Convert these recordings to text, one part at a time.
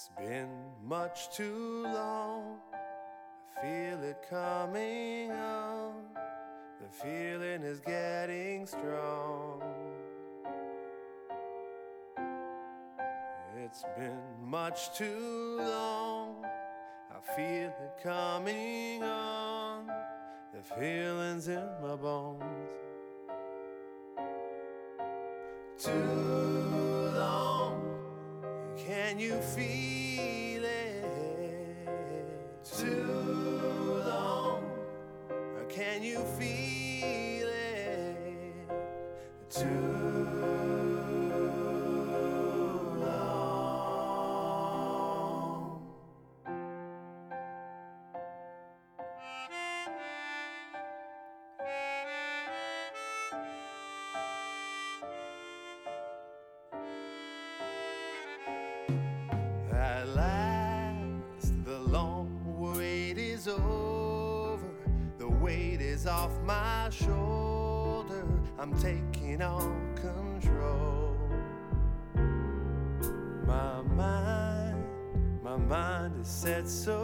It's been much too long. I feel it coming on. The feeling is getting strong. It's been much too long. I feel it coming on. The feeling's in my bones. Too long. Can you feel? said so.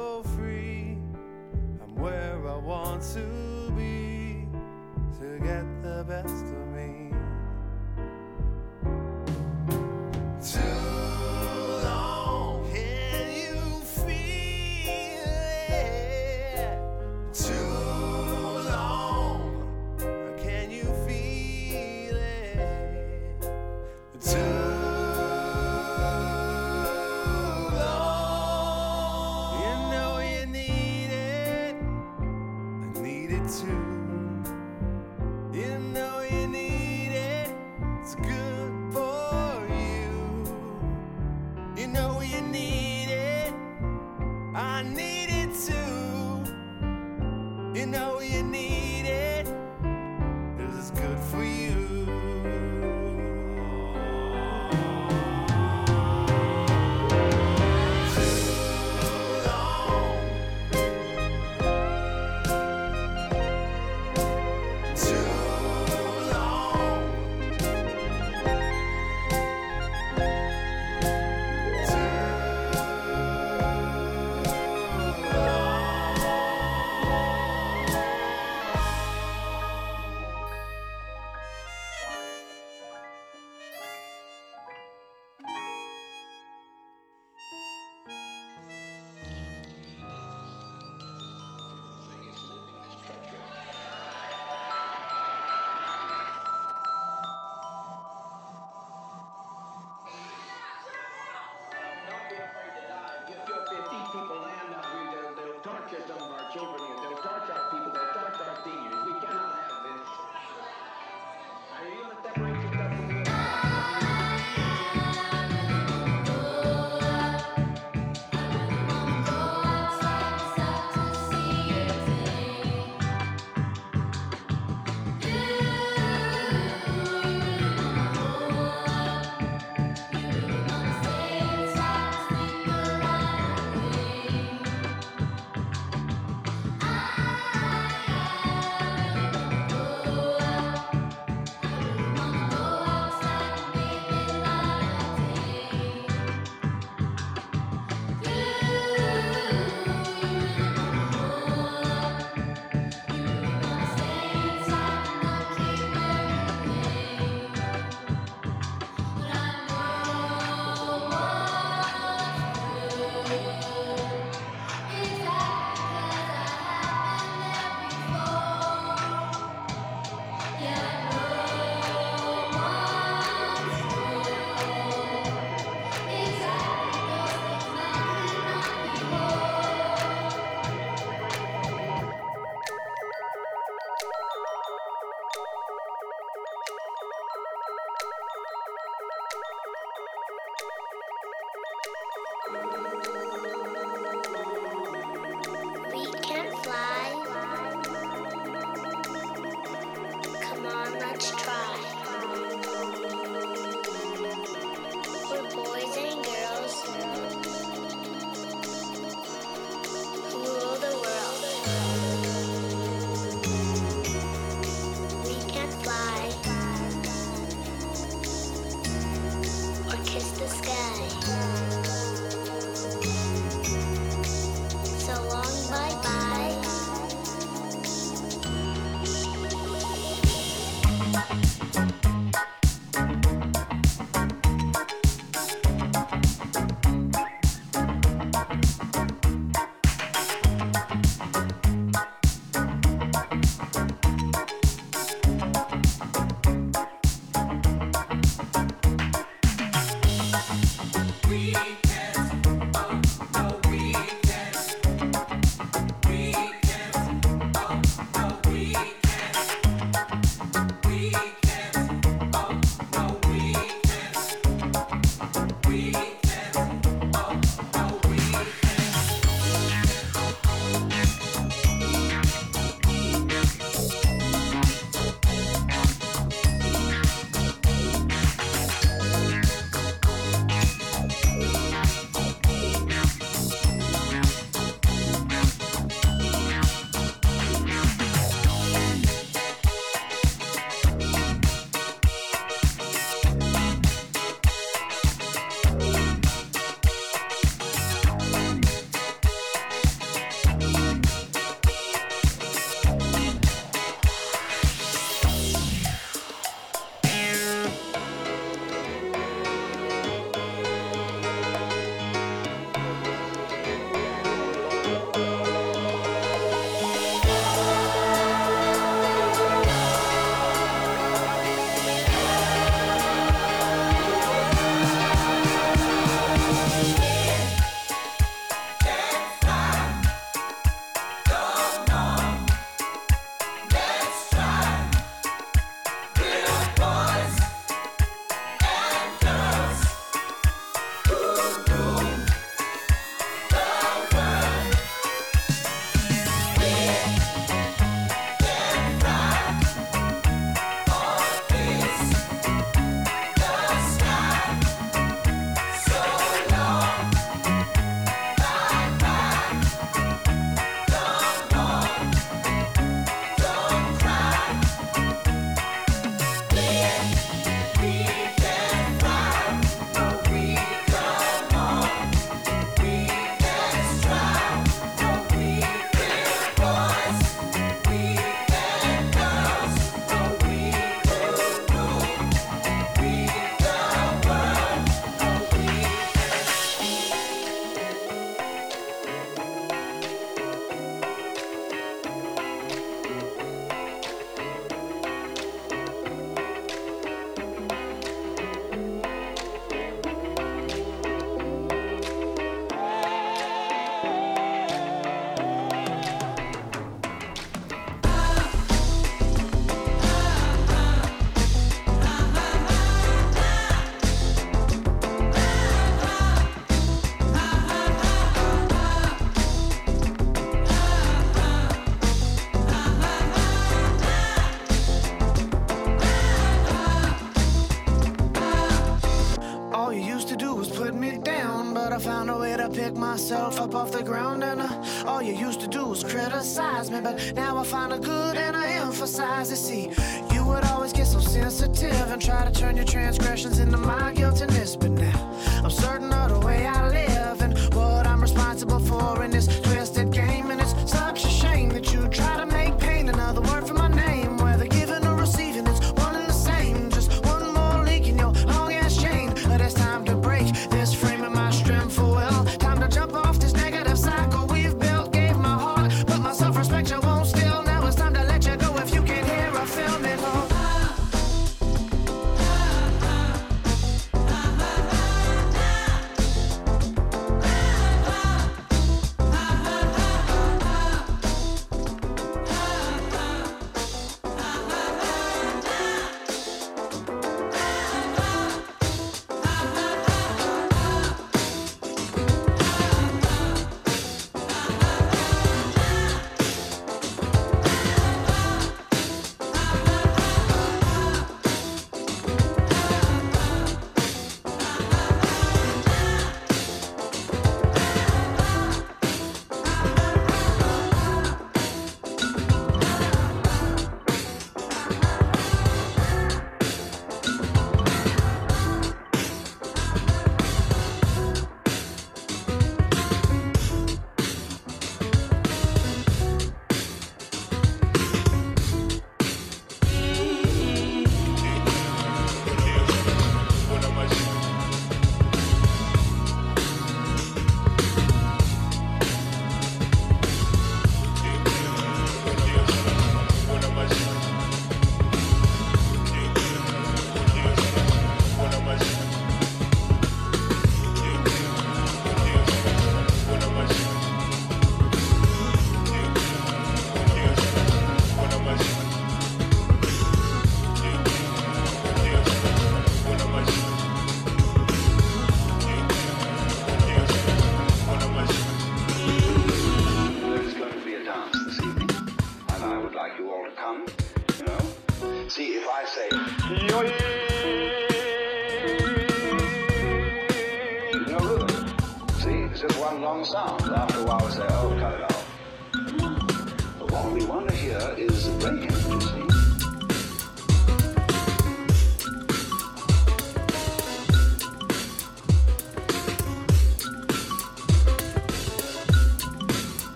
but now I find the good and I emphasize it. See, you would always get so sensitive and try to turn your transgression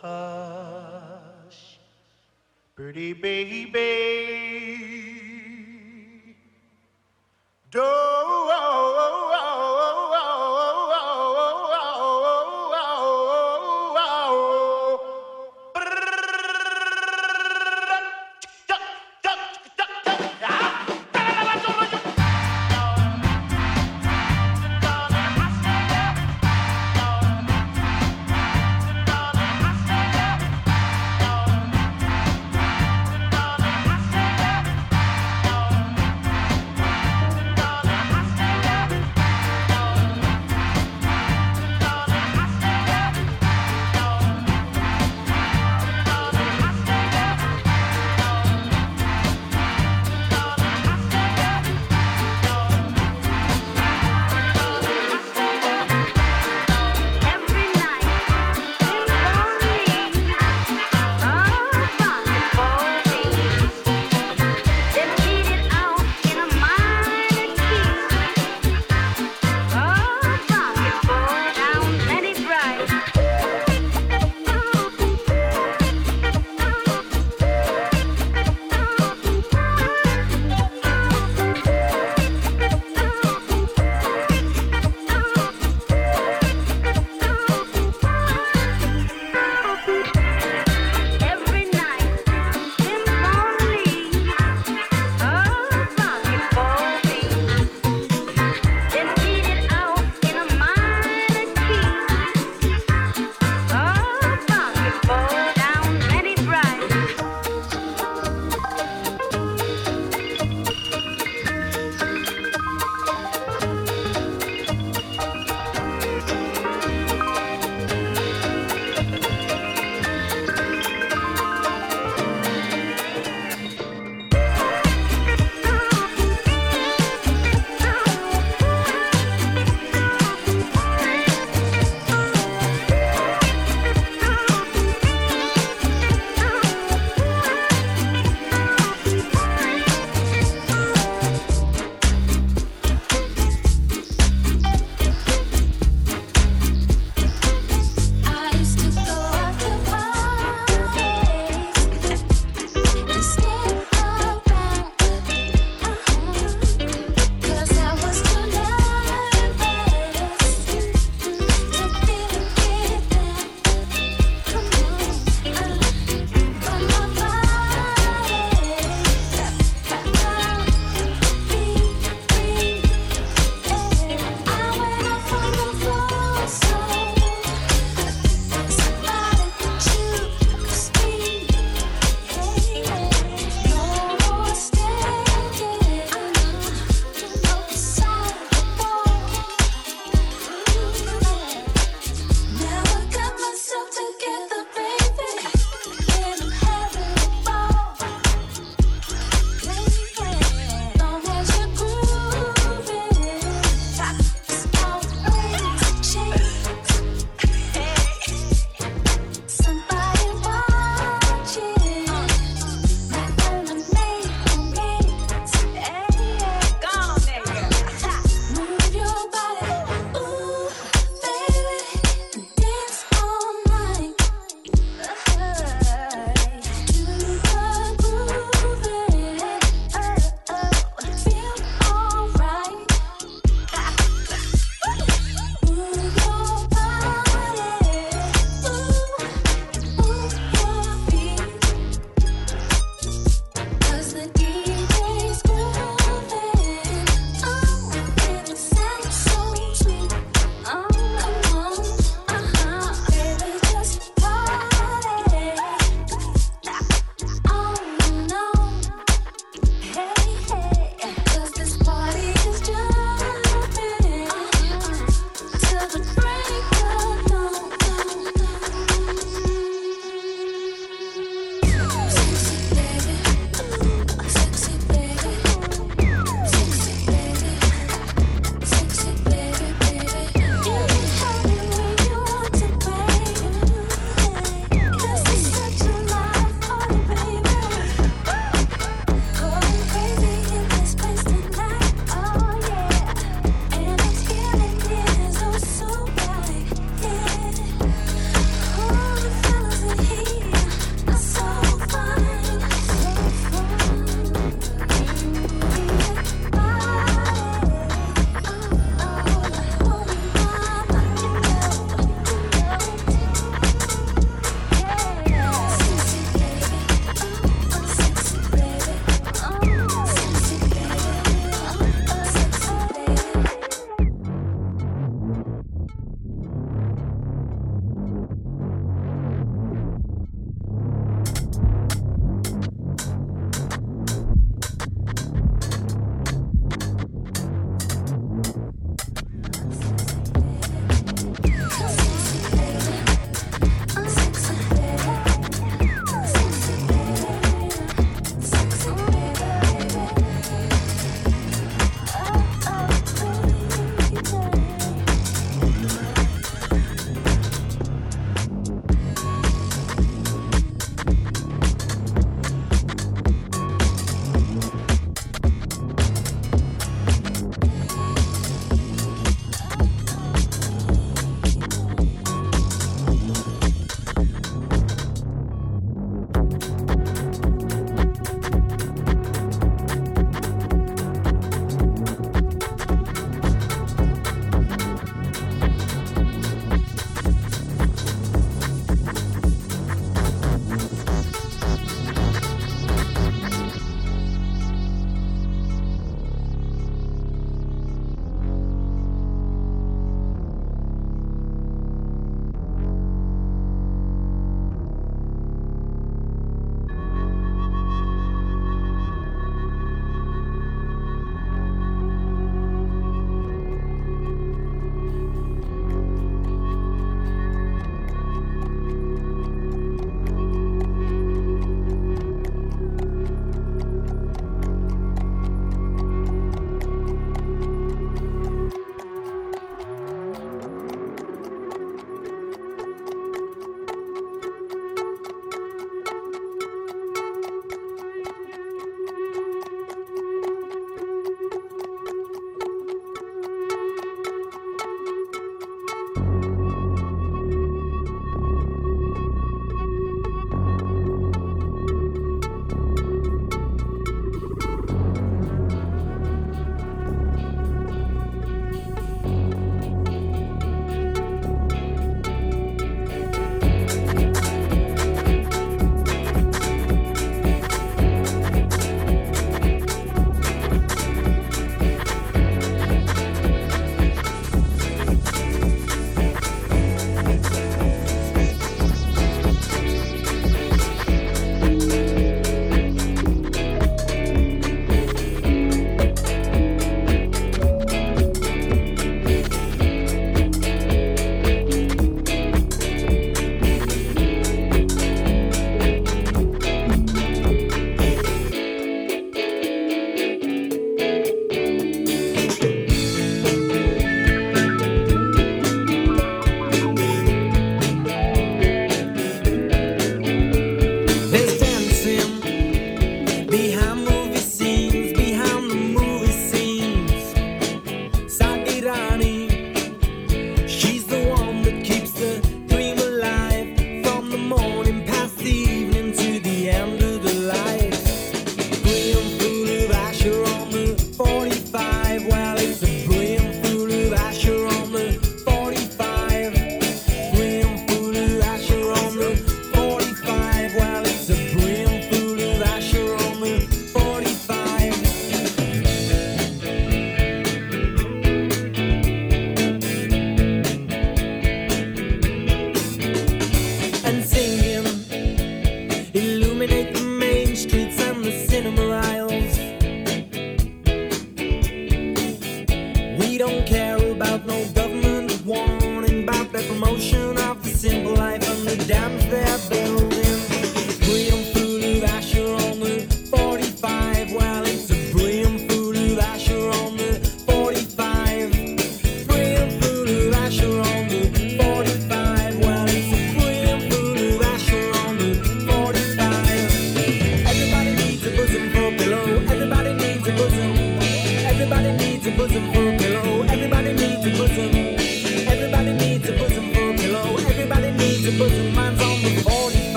Hush, pretty baby. Don't